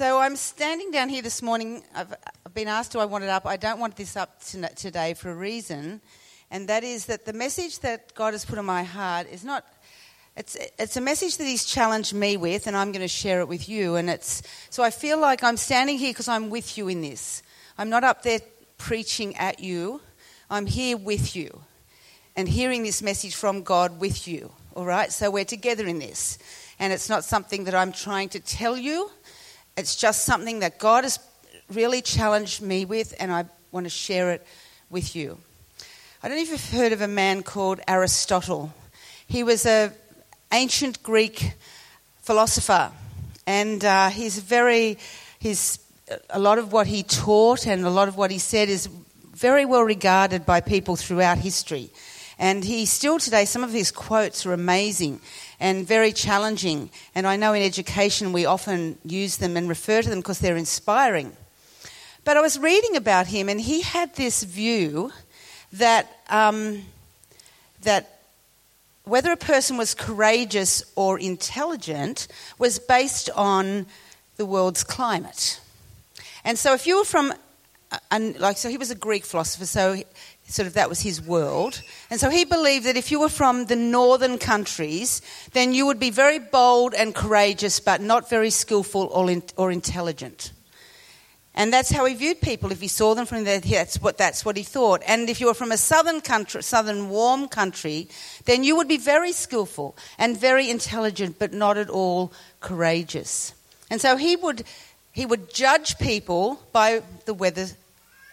So I'm standing down here this morning. I've, I've been asked, do I want it up? I don't want this up today for a reason, and that is that the message that God has put on my heart is not. It's, it's a message that He's challenged me with, and I'm going to share it with you. And it's so I feel like I'm standing here because I'm with you in this. I'm not up there preaching at you. I'm here with you, and hearing this message from God with you. All right, so we're together in this, and it's not something that I'm trying to tell you. It's just something that God has really challenged me with, and I want to share it with you. I don't know if you've heard of a man called Aristotle. He was an ancient Greek philosopher, and uh, he's very, he's, a lot of what he taught and a lot of what he said is very well regarded by people throughout history. And he still today, some of his quotes are amazing and very challenging. And I know in education we often use them and refer to them because they're inspiring. But I was reading about him, and he had this view that, um, that whether a person was courageous or intelligent was based on the world's climate. And so if you were from, like, so he was a Greek philosopher, so sort of that was his world. And so he believed that if you were from the northern countries, then you would be very bold and courageous, but not very skillful or, in, or intelligent. And that's how he viewed people. If he saw them from there, that's what, that's what he thought. And if you were from a southern country, southern warm country, then you would be very skillful and very intelligent, but not at all courageous. And so he would, he would judge people by the weather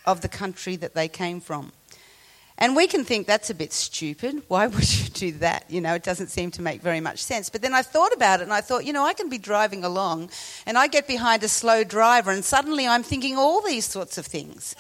of the country that they came from. And we can think that's a bit stupid. Why would you do that? You know, it doesn't seem to make very much sense. But then I thought about it and I thought, you know, I can be driving along and I get behind a slow driver and suddenly I'm thinking all these sorts of things.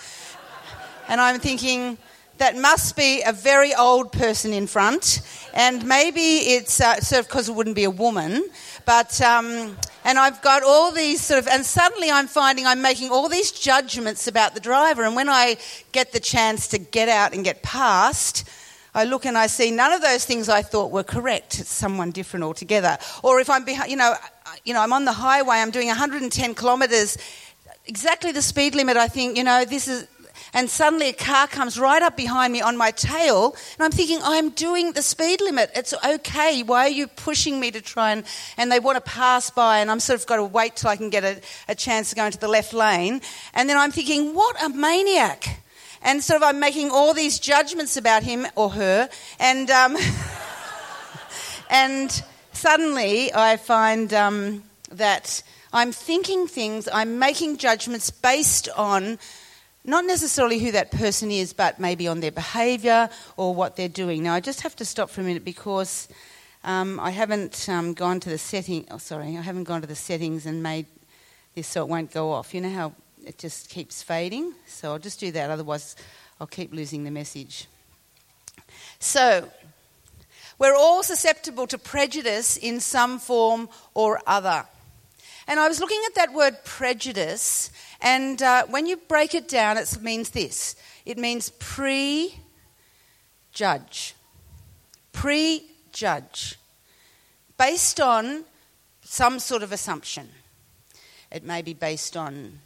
and I'm thinking, that must be a very old person in front, and maybe it's uh, sort of because it wouldn't be a woman, but um, and I've got all these sort of, and suddenly I'm finding I'm making all these judgments about the driver, and when I get the chance to get out and get past. I look and I see none of those things I thought were correct. It's someone different altogether. Or if I'm behind, you know, you know, I'm on the highway, I'm doing 110 kilometres, exactly the speed limit. I think, you know, this is and suddenly a car comes right up behind me on my tail, and I'm thinking, I'm doing the speed limit. It's okay. Why are you pushing me to try and. And they want to pass by, and I'm sort of got to wait till I can get a, a chance to go into the left lane. And then I'm thinking, what a maniac. And sort of I'm making all these judgments about him or her, and. Um, and suddenly I find um, that I'm thinking things, I'm making judgments based on not necessarily who that person is, but maybe on their behaviour or what they're doing. Now, I just have to stop for a minute because um, I haven't um, gone to the setting. Oh, sorry, I haven't gone to the settings and made this so it won't go off. You know how it just keeps fading. So I'll just do that. Otherwise, I'll keep losing the message. So. We're all susceptible to prejudice in some form or other. And I was looking at that word prejudice, and uh, when you break it down, it means this it means pre judge. Pre judge. Based on some sort of assumption. It may be based on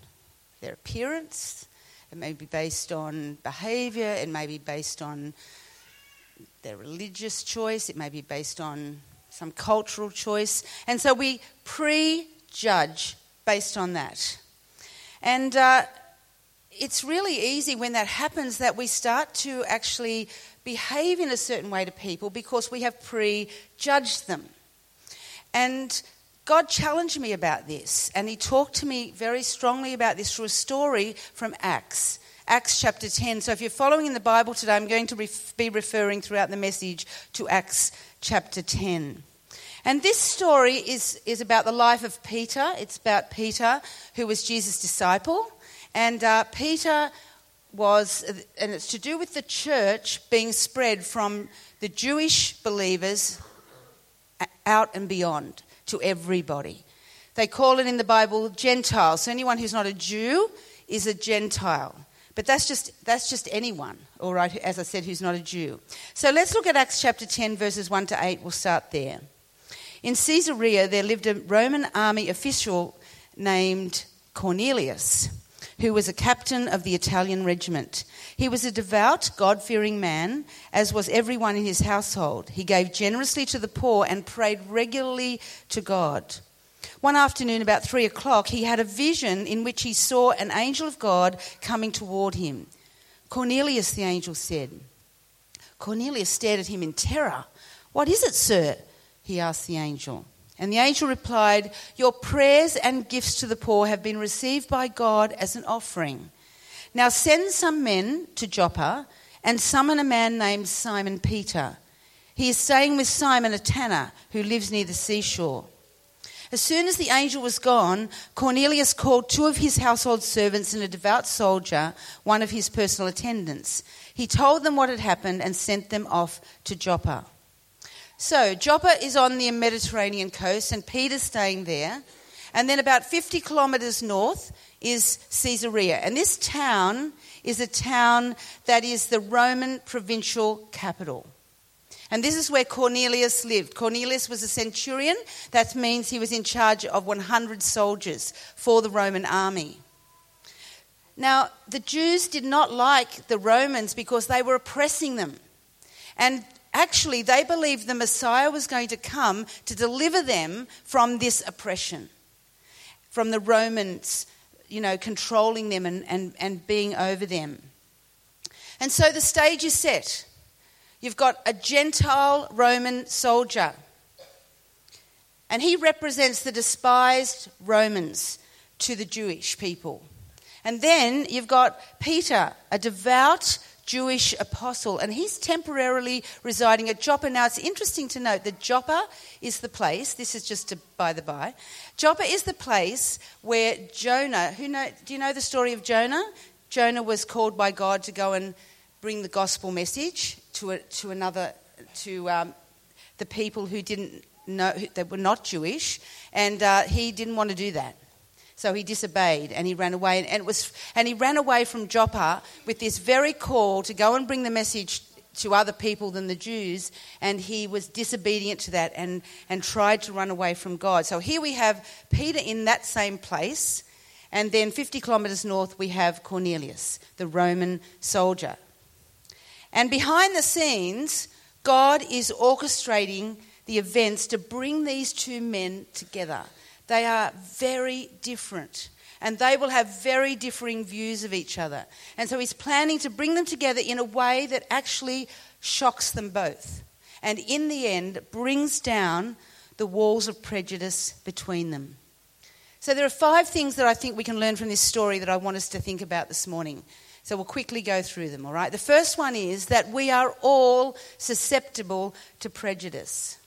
their appearance, it may be based on behaviour, it may be based on their religious choice, it may be based on some cultural choice. And so we prejudge based on that. And uh, it's really easy when that happens that we start to actually behave in a certain way to people because we have prejudged them. And God challenged me about this, and He talked to me very strongly about this through a story from Acts. Acts chapter 10. So if you're following in the Bible today, I'm going to be referring throughout the message to Acts chapter 10. And this story is, is about the life of Peter. It's about Peter, who was Jesus' disciple. And uh, Peter was, and it's to do with the church being spread from the Jewish believers out and beyond to everybody. They call it in the Bible Gentiles. So anyone who's not a Jew is a Gentile. But that's just, that's just anyone, all right, as I said, who's not a Jew. So let's look at Acts chapter 10, verses 1 to 8. We'll start there. In Caesarea, there lived a Roman army official named Cornelius, who was a captain of the Italian regiment. He was a devout, God fearing man, as was everyone in his household. He gave generously to the poor and prayed regularly to God. One afternoon, about three o'clock, he had a vision in which he saw an angel of God coming toward him. Cornelius, the angel said. Cornelius stared at him in terror. What is it, sir? He asked the angel. And the angel replied, Your prayers and gifts to the poor have been received by God as an offering. Now send some men to Joppa and summon a man named Simon Peter. He is staying with Simon, a tanner, who lives near the seashore. As soon as the angel was gone, Cornelius called two of his household servants and a devout soldier, one of his personal attendants. He told them what had happened and sent them off to Joppa. So, Joppa is on the Mediterranean coast, and Peter's staying there. And then, about 50 kilometres north, is Caesarea. And this town is a town that is the Roman provincial capital. And this is where Cornelius lived. Cornelius was a centurion. That means he was in charge of 100 soldiers for the Roman army. Now, the Jews did not like the Romans because they were oppressing them. And actually, they believed the Messiah was going to come to deliver them from this oppression, from the Romans, you know, controlling them and, and, and being over them. And so the stage is set. You've got a Gentile Roman soldier, and he represents the despised Romans to the Jewish people. And then you've got Peter, a devout Jewish apostle, and he's temporarily residing at Joppa. Now, it's interesting to note that Joppa is the place, this is just by the by, Joppa is the place where Jonah, who know, do you know the story of Jonah? Jonah was called by God to go and bring the gospel message to, a, to another, to um, the people who didn't know, that were not Jewish, and uh, he didn't want to do that. So he disobeyed and he ran away. And, and, was, and he ran away from Joppa with this very call to go and bring the message to other people than the Jews. And he was disobedient to that and, and tried to run away from God. So here we have Peter in that same place. And then 50 kilometres north, we have Cornelius, the Roman soldier. And behind the scenes, God is orchestrating the events to bring these two men together. They are very different and they will have very differing views of each other. And so he's planning to bring them together in a way that actually shocks them both and in the end brings down the walls of prejudice between them. So there are five things that I think we can learn from this story that I want us to think about this morning. So we'll quickly go through them, all right? The first one is that we are all susceptible to prejudice.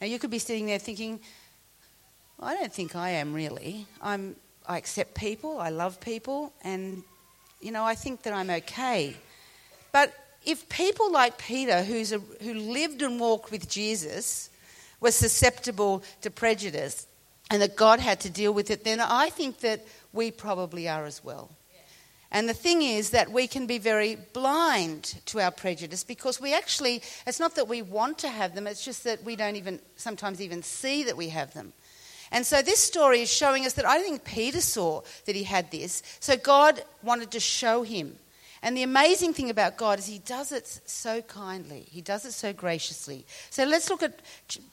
Now, you could be sitting there thinking, I don't think I am really. I'm, I accept people, I love people, and, you know, I think that I'm okay. But if people like Peter, who's a, who lived and walked with Jesus, were susceptible to prejudice and that God had to deal with it, then I think that we probably are as well. And the thing is that we can be very blind to our prejudice because we actually, it's not that we want to have them, it's just that we don't even sometimes even see that we have them. And so this story is showing us that I think Peter saw that he had this. So God wanted to show him. And the amazing thing about God is he does it so kindly, he does it so graciously. So let's look at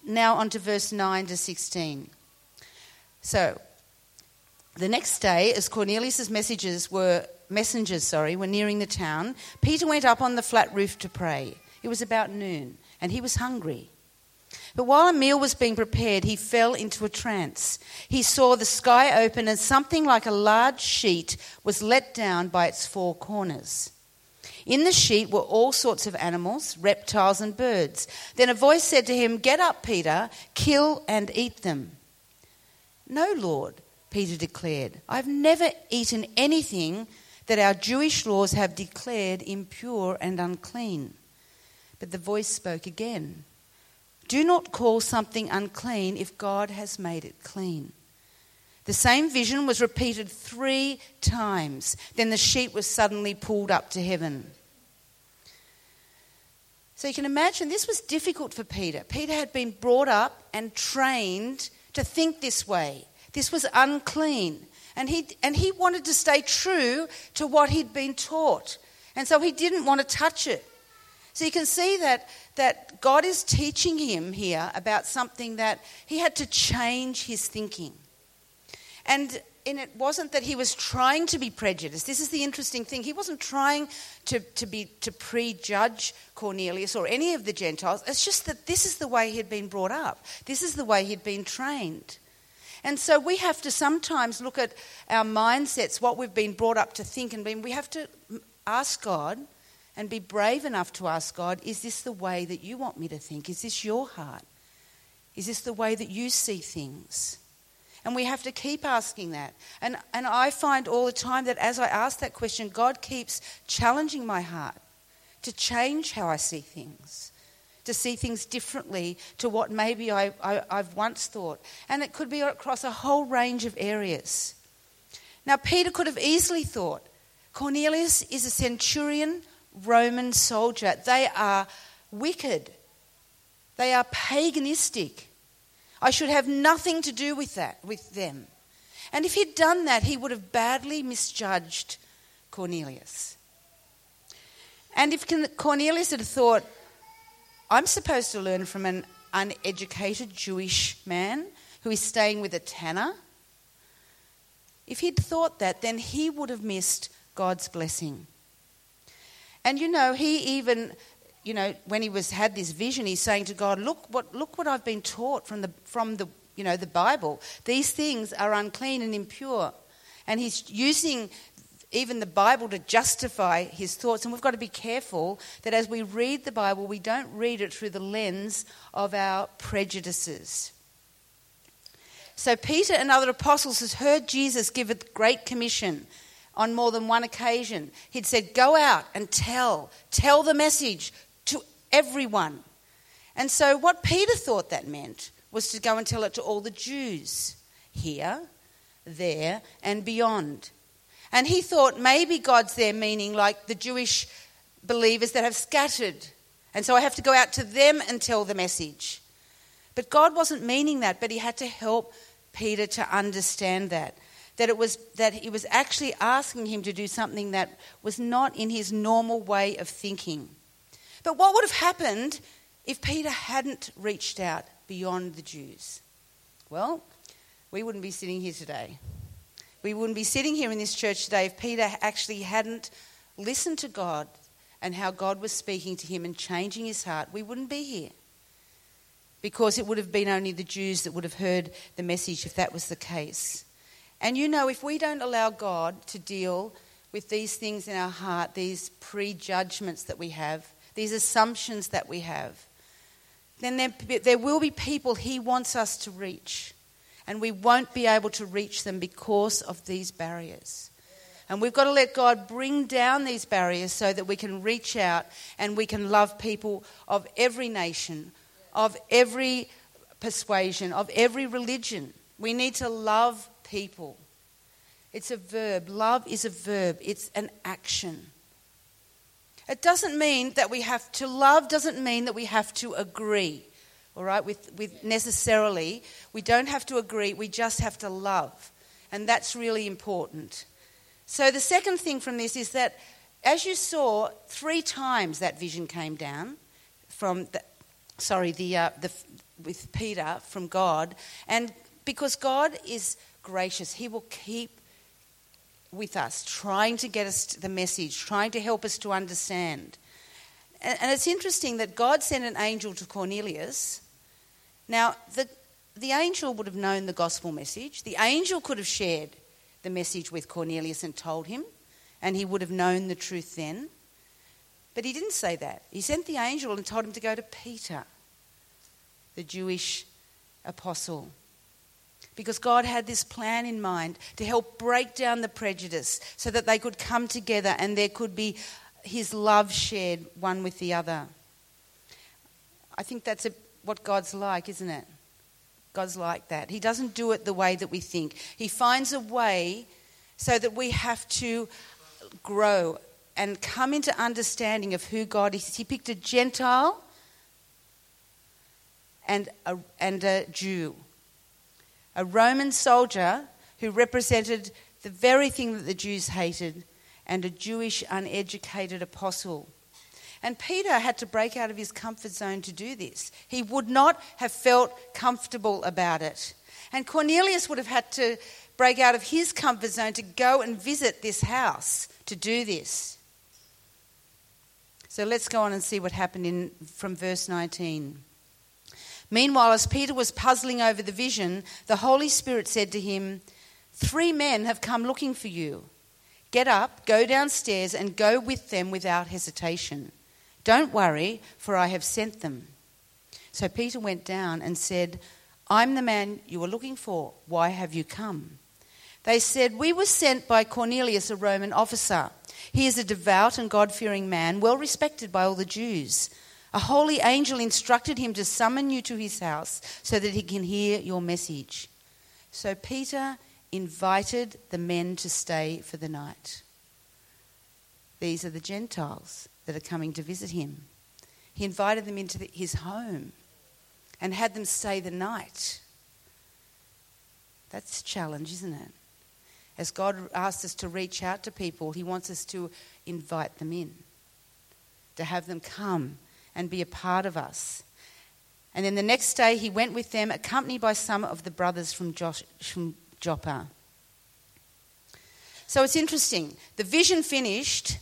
now onto verse 9 to 16. So the next day, as Cornelius's messages were messengers, sorry, were nearing the town, Peter went up on the flat roof to pray. It was about noon, and he was hungry. But while a meal was being prepared, he fell into a trance. He saw the sky open, and something like a large sheet was let down by its four corners. In the sheet were all sorts of animals, reptiles, and birds. Then a voice said to him, Get up, Peter, kill and eat them. No, Lord, Peter declared. I've never eaten anything that our Jewish laws have declared impure and unclean. But the voice spoke again Do not call something unclean if God has made it clean. The same vision was repeated three times. Then the sheet was suddenly pulled up to heaven. So you can imagine this was difficult for Peter. Peter had been brought up and trained to think this way. This was unclean. And he, and he wanted to stay true to what he'd been taught. And so he didn't want to touch it. So you can see that, that God is teaching him here about something that he had to change his thinking. And, and it wasn't that he was trying to be prejudiced. This is the interesting thing. He wasn't trying to, to, be, to prejudge Cornelius or any of the Gentiles. It's just that this is the way he'd been brought up, this is the way he'd been trained. And so we have to sometimes look at our mindsets, what we've been brought up to think, and we have to ask God and be brave enough to ask God, is this the way that you want me to think? Is this your heart? Is this the way that you see things? And we have to keep asking that. And, and I find all the time that as I ask that question, God keeps challenging my heart to change how I see things, to see things differently to what maybe I, I, I've once thought. And it could be across a whole range of areas. Now, Peter could have easily thought Cornelius is a centurion Roman soldier. They are wicked, they are paganistic. I should have nothing to do with that, with them. And if he'd done that, he would have badly misjudged Cornelius. And if Cornelius had thought, I'm supposed to learn from an uneducated Jewish man who is staying with a tanner, if he'd thought that, then he would have missed God's blessing. And you know, he even, you know, when he was had this vision, he's saying to God, "Look what look what I've been taught from the from the you know the Bible. These things are unclean and impure." And he's using even the Bible to justify his thoughts. And we've got to be careful that as we read the Bible, we don't read it through the lens of our prejudices. So Peter and other apostles has heard Jesus give a great commission on more than one occasion. He'd said, Go out and tell, tell the message to everyone. And so, what Peter thought that meant was to go and tell it to all the Jews here, there, and beyond. And he thought maybe God's there meaning like the Jewish believers that have scattered. And so I have to go out to them and tell the message. But God wasn't meaning that, but he had to help Peter to understand that that it was that he was actually asking him to do something that was not in his normal way of thinking. But what would have happened if Peter hadn't reached out beyond the Jews? Well, we wouldn't be sitting here today. We wouldn't be sitting here in this church today if Peter actually hadn't listened to God and how God was speaking to him and changing his heart. We wouldn't be here because it would have been only the Jews that would have heard the message if that was the case. And you know, if we don't allow God to deal with these things in our heart, these prejudgments that we have, these assumptions that we have, then there, there will be people He wants us to reach. And we won't be able to reach them because of these barriers. And we've got to let God bring down these barriers so that we can reach out and we can love people of every nation, of every persuasion, of every religion. We need to love people. It's a verb. Love is a verb, it's an action. It doesn't mean that we have to love, doesn't mean that we have to agree, all right, with, with necessarily. We don't have to agree, we just have to love. And that's really important. So the second thing from this is that, as you saw, three times that vision came down from the, sorry, the, uh, the, with Peter from God. And because God is gracious. He will keep with us, trying to get us the message, trying to help us to understand. And, it's interesting that God sent an angel to Cornelius. Now, the, the angel would have known the gospel message. The angel could have shared the message with Cornelius and told him, and he would have known the truth then. But he didn't say that. He sent the angel and told him to go to Peter, the Jewish apostle because God had this plan in mind to help break down the prejudice so that they could come together and there could be His love shared one with the other. I think that's a, what God's like, isn't it? God's like that. He doesn't do it the way that we think, He finds a way so that we have to grow and come into understanding of who God is. He picked a Gentile and a, and a Jew a Roman soldier who represented the very thing that the Jews hated, and a Jewish uneducated apostle. And Peter had to break out of his comfort zone to do this. He would not have felt comfortable about it. And Cornelius would have had to break out of his comfort zone to go and visit this house to do this. So let's go on and see what happened in, from verse 19. Meanwhile, as Peter was puzzling over the vision, the Holy Spirit said to him, Three men have come looking for you. Get up, go downstairs, and go with them without hesitation. Don't worry, for I have sent them. So Peter went down and said, I'm the man you were looking for. Why have you come? They said, We were sent by Cornelius, a Roman officer. He is a devout and God fearing man, well respected by all the Jews. A holy angel instructed him to summon you to his house so that he can hear your message. So Peter invited the men to stay for the night. These are the Gentiles that are coming to visit him. He invited them into the, his home and had them stay the night. That's a challenge, isn't it? As God asks us to reach out to people, He wants us to invite them in, to have them come and be a part of us. And then the next day he went with them, accompanied by some of the brothers from, Josh, from Joppa. So it's interesting. The vision finished,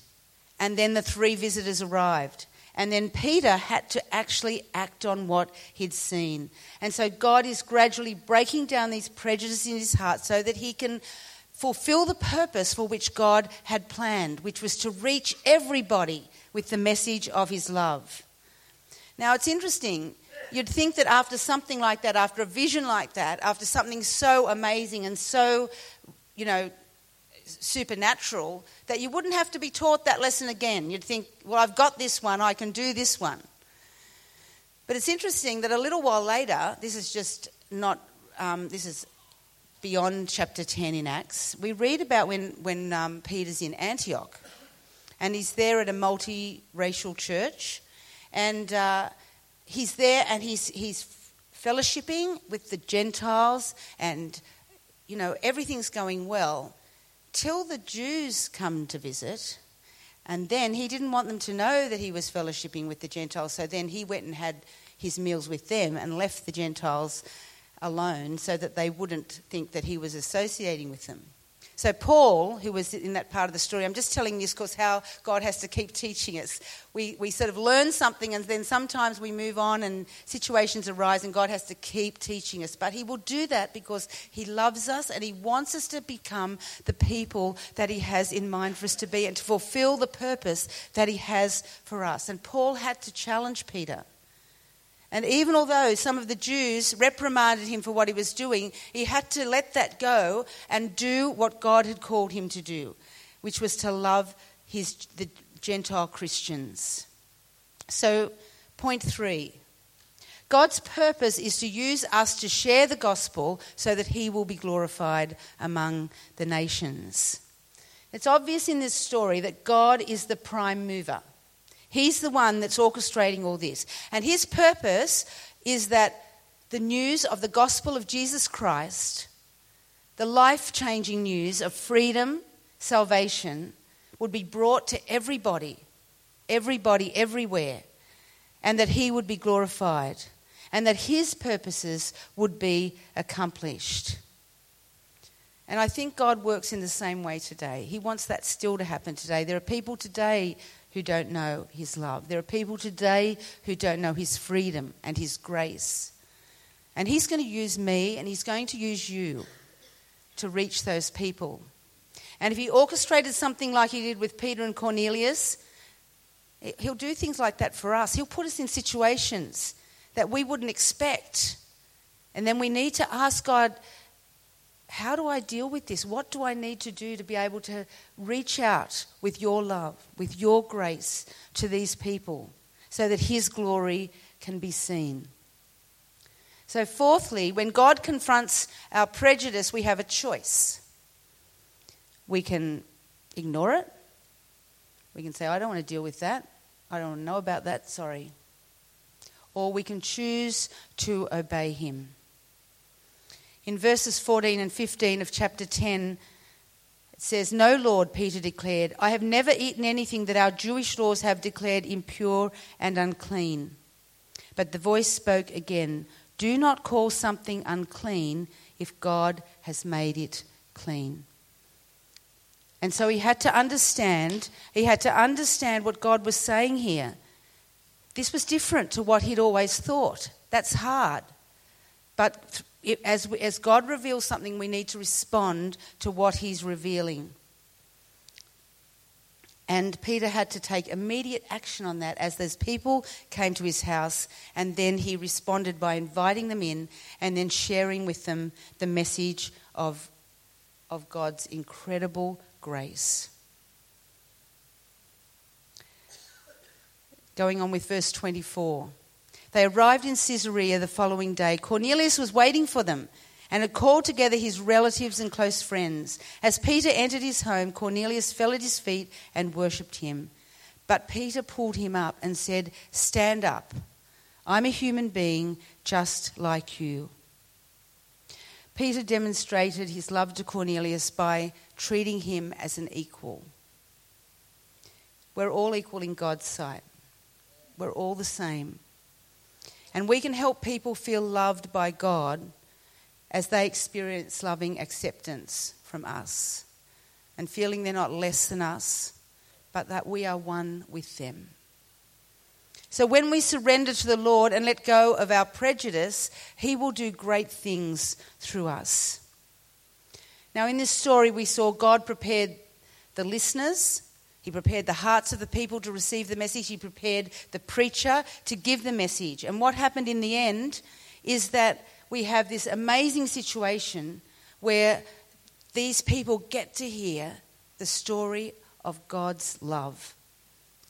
and then the three visitors arrived. And then Peter had to actually act on what he'd seen. And so God is gradually breaking down these prejudices in his heart so that he can fulfill the purpose for which God had planned, which was to reach everybody with the message of his love. Now, it's interesting. You'd think that after something like that, after a vision like that, after something so amazing and so, you know, supernatural, that you wouldn't have to be taught that lesson again. You'd think, well, I've got this one, I can do this one. But it's interesting that a little while later, this is just not, um, this is beyond chapter 10 in Acts, we read about when, when um, Peter's in Antioch and he's there at a multiracial church and uh, he's there and he's, he's fellowshipping with the Gentiles, and, you know, everything's going well till the Jews come to visit. And then he didn't want them to know that he was fellowshipping with the Gentiles, so then he went and had his meals with them and left the Gentiles alone so that they wouldn't think that he was associating with them. So, Paul, who was in that part of the story, I'm just telling you, this because how God has to keep teaching us. We, we sort of learn something and then sometimes we move on and situations arise and God has to keep teaching us. But He will do that because He loves us and He wants us to become the people that He has in mind for us to be and to fulfill the purpose that He has for us. And Paul had to challenge Peter. And even although some of the Jews reprimanded him for what he was doing, he had to let that go and do what God had called him to do, which was to love his, the Gentile Christians. So, point three God's purpose is to use us to share the gospel so that he will be glorified among the nations. It's obvious in this story that God is the prime mover. He's the one that's orchestrating all this. And his purpose is that the news of the gospel of Jesus Christ, the life changing news of freedom, salvation, would be brought to everybody, everybody, everywhere, and that he would be glorified, and that his purposes would be accomplished. And I think God works in the same way today. He wants that still to happen today. There are people today who don't know his love. There are people today who don't know his freedom and his grace. And he's going to use me and he's going to use you to reach those people. And if he orchestrated something like he did with Peter and Cornelius, he'll do things like that for us. He'll put us in situations that we wouldn't expect. And then we need to ask God, how do I deal with this? What do I need to do to be able to reach out with your love, with your grace to these people so that His glory can be seen? So, fourthly, when God confronts our prejudice, we have a choice. We can ignore it. We can say, I don't want to deal with that. I don't want to know about that, sorry. Or we can choose to obey Him. In verses 14 and 15 of chapter 10, it says, No, Lord, Peter declared, I have never eaten anything that our Jewish laws have declared impure and unclean. But the voice spoke again, Do not call something unclean if God has made it clean. And so he had to understand, he had to understand what God was saying here. This was different to what he'd always thought. That's hard. But as, as God reveals something, we need to respond to what he's revealing. And Peter had to take immediate action on that as those people came to his house. And then he responded by inviting them in and then sharing with them the message of, of God's incredible grace. Going on with verse 24. They arrived in Caesarea the following day. Cornelius was waiting for them and had called together his relatives and close friends. As Peter entered his home, Cornelius fell at his feet and worshipped him. But Peter pulled him up and said, Stand up. I'm a human being just like you. Peter demonstrated his love to Cornelius by treating him as an equal. We're all equal in God's sight, we're all the same. And we can help people feel loved by God as they experience loving acceptance from us and feeling they're not less than us, but that we are one with them. So when we surrender to the Lord and let go of our prejudice, He will do great things through us. Now, in this story, we saw God prepared the listeners, He prepared the hearts of the people to receive the message, He prepared the preacher to give the message. And what happened in the end is that we have this amazing situation where these people get to hear the story of God's love.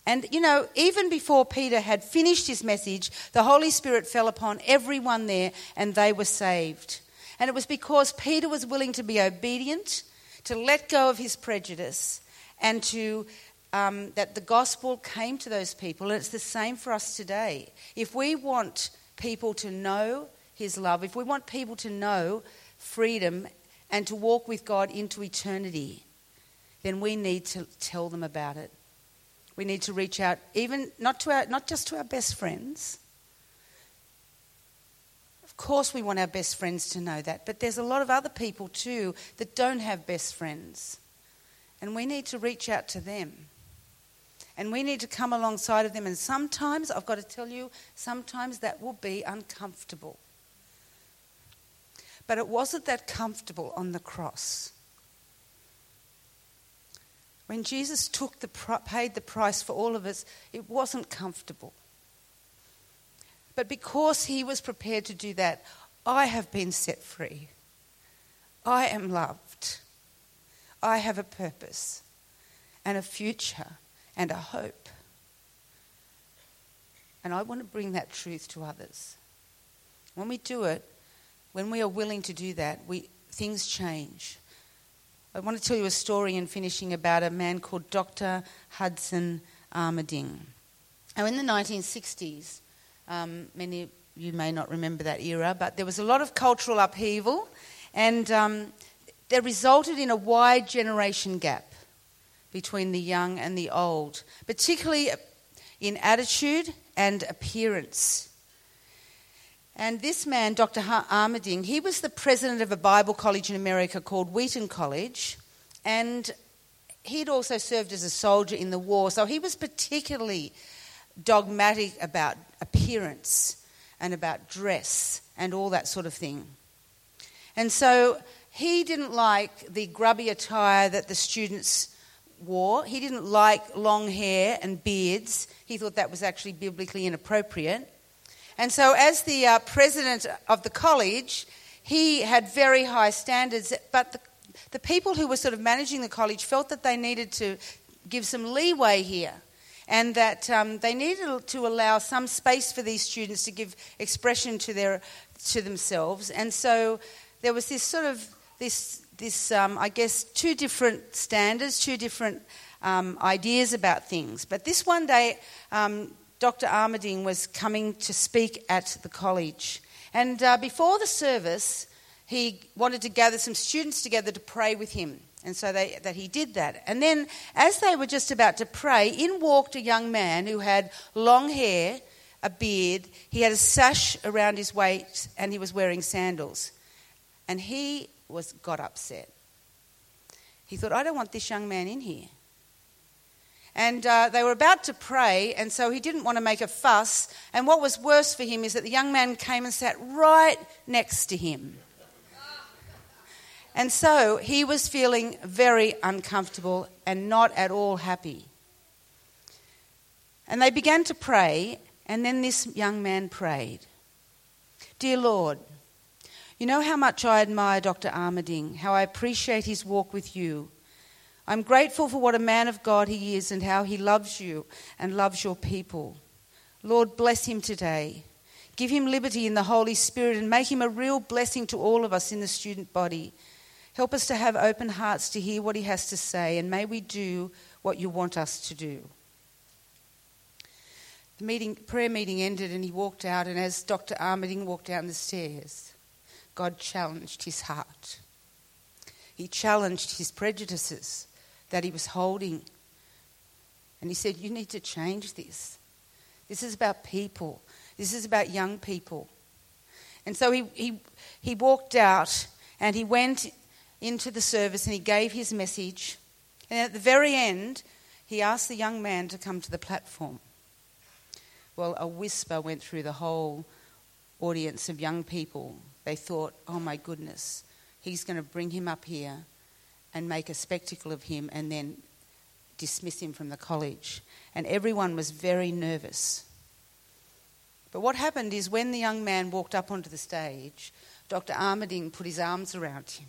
And you know, even before Peter had finished his message, the Holy Spirit fell upon everyone there and they were saved. And it was because Peter was willing to be obedient, to let go of his prejudice, and to um, that the gospel came to those people. And it's the same for us today. If we want people to know his love, if we want people to know freedom and to walk with God into eternity, then we need to tell them about it. We need to reach out, even not, to our, not just to our best friends. Of course, we want our best friends to know that, but there's a lot of other people too that don't have best friends. And we need to reach out to them. And we need to come alongside of them. And sometimes, I've got to tell you, sometimes that will be uncomfortable. But it wasn't that comfortable on the cross. When Jesus took the, paid the price for all of us, it wasn't comfortable. But because he was prepared to do that, I have been set free. I am loved. I have a purpose and a future and a hope. And I want to bring that truth to others. When we do it, when we are willing to do that, we, things change. I want to tell you a story in finishing about a man called Dr. Hudson Armerding. Now, in the 1960s, um, many of you may not remember that era, but there was a lot of cultural upheaval, and um, that resulted in a wide generation gap between the young and the old, particularly in attitude and appearance. And this man, Dr. Armerding, he was the president of a Bible college in America called Wheaton College, and he'd also served as a soldier in the war, so he was particularly dogmatic about appearance and about dress and all that sort of thing. And so he didn't like the grubby attire that the students wore. He didn't like long hair and beards. He thought that was actually biblically inappropriate. And so, as the uh, president of the college, he had very high standards, but the, the people who were sort of managing the college felt that they needed to give some leeway here and that um, they needed to allow some space for these students to give expression to, their, to themselves. And so there was this sort of, this, this um, I guess, two different standards, two different um, ideas about things. But this one day, um, Dr. Armerding was coming to speak at the college. And uh, before the service, he wanted to gather some students together to pray with him. And so they, that he did that. And then, as they were just about to pray, in walked a young man who had long hair, a beard, he had a sash around his waist, and he was wearing sandals. And he was got upset. He thought, I don't want this young man in here. And uh, they were about to pray, and so he didn't want to make a fuss. And what was worse for him is that the young man came and sat right next to him. And so he was feeling very uncomfortable and not at all happy. And they began to pray, and then this young man prayed Dear Lord, you know how much I admire Dr. Armerding, how I appreciate his walk with you. I'm grateful for what a man of God he is and how he loves you and loves your people. Lord, bless him today. Give him liberty in the Holy Spirit and make him a real blessing to all of us in the student body. Help us to have open hearts to hear what he has to say, and may we do what you want us to do. The meeting, prayer meeting ended, and he walked out, and as Dr. Armerding walked down the stairs, God challenged his heart. He challenged his prejudices that he was holding. And he said, You need to change this. This is about people, this is about young people. And so he, he, he walked out and he went into the service and he gave his message. And at the very end, he asked the young man to come to the platform. Well, a whisper went through the whole audience of young people. They thought, oh my goodness, he's going to bring him up here and make a spectacle of him and then dismiss him from the college. And everyone was very nervous. But what happened is when the young man walked up onto the stage, Dr. Armerding put his arms around him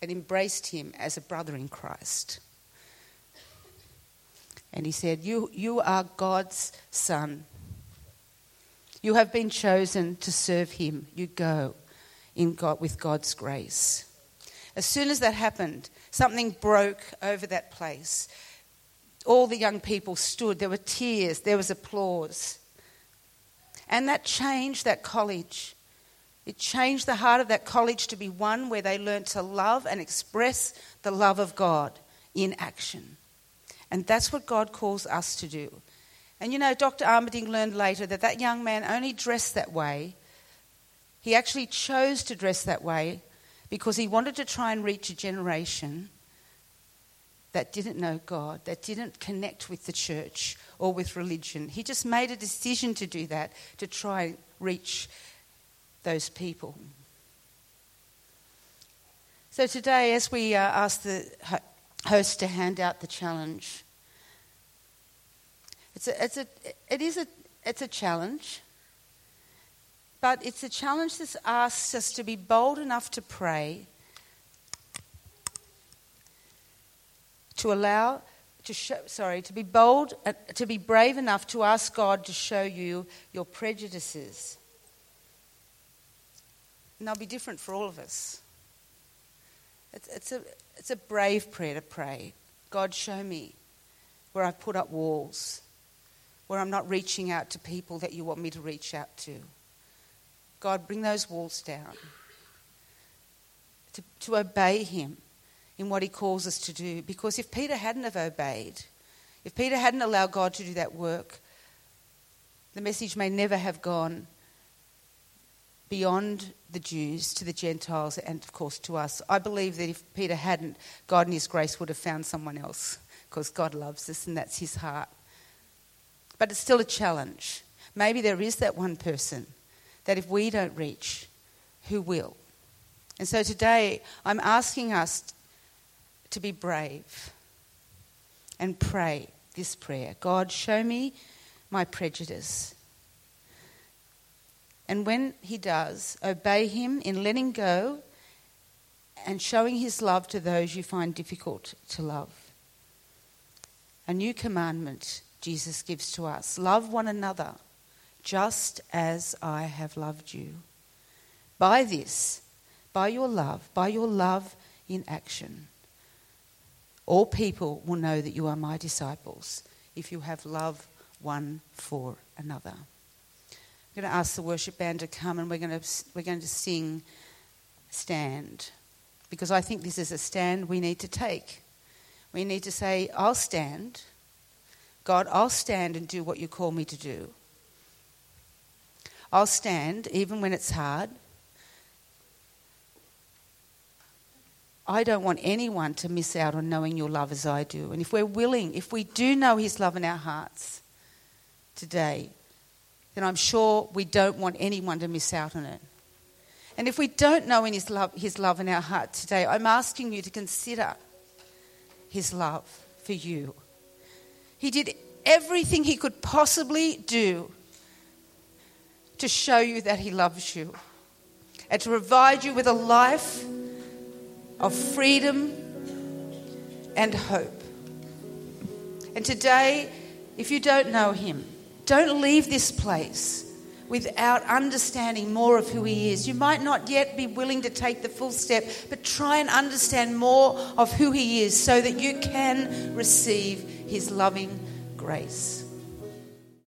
and embraced him as a brother in Christ. And he said, You, you are God's son. You have been chosen to serve him. You go in God, with God's grace. As soon as that happened, something broke over that place. All the young people stood. There were tears, there was applause. And that changed that college. It changed the heart of that college to be one where they learned to love and express the love of God in action. And that's what God calls us to do. And you know, Dr. Armerding learned later that that young man only dressed that way. He actually chose to dress that way because he wanted to try and reach a generation that didn't know God, that didn't connect with the church or with religion. He just made a decision to do that, to try and reach those people. So today, as we uh, ask the host to hand out the challenge, it's a, it's a, it is a, it's a challenge, but it's a challenge that asks us to be bold enough to pray, to allow, to show, sorry, to be bold, uh, to be brave enough to ask God to show you your prejudices and they'll be different for all of us. It's, it's, a, it's a brave prayer to pray. God, show me where I've put up walls, where I'm not reaching out to people that you want me to reach out to. God, bring those walls down. To, to obey Him in what He calls us to do. Because if Peter hadn't have obeyed, if Peter hadn't allowed God to do that work, the message may never have gone beyond the Jews to the Gentiles and, of course, to us. I believe that if Peter hadn't, God in His grace would have found someone else because God loves us and that's His heart. But it's still a challenge. Maybe there is that one person that if we don't reach, who will? And so today I'm asking us to be brave and pray this prayer God, show me my prejudice and when he does, obey him in letting go and showing his love to those you find difficult to love. A new commandment Jesus gives to us love one another just as I have loved you. By this, by your love, by your love in action, all people will know that you are my disciples if you have love one for another. I'm going to ask the worship band to come and we're going to, we're going to sing stand. Because I think this is a stand we need to take. We need to say, I'll stand. God, I'll stand and do what you call me to do. I'll stand even when it's hard. I don't want anyone to miss out on knowing your love as I do. And if we're willing, if we do know his love in our hearts today, then I'm sure we don't want anyone to miss out on it. And if we don't know in his love, his love in our heart today, I'm asking you to consider his love for you. He did everything he could possibly do to show you that he loves you and to provide you with a life of freedom and hope. And today, if you don't know him, don't leave this place without understanding more of who He is. You might not yet be willing to take the full step, but try and understand more of who He is so that you can receive His loving grace.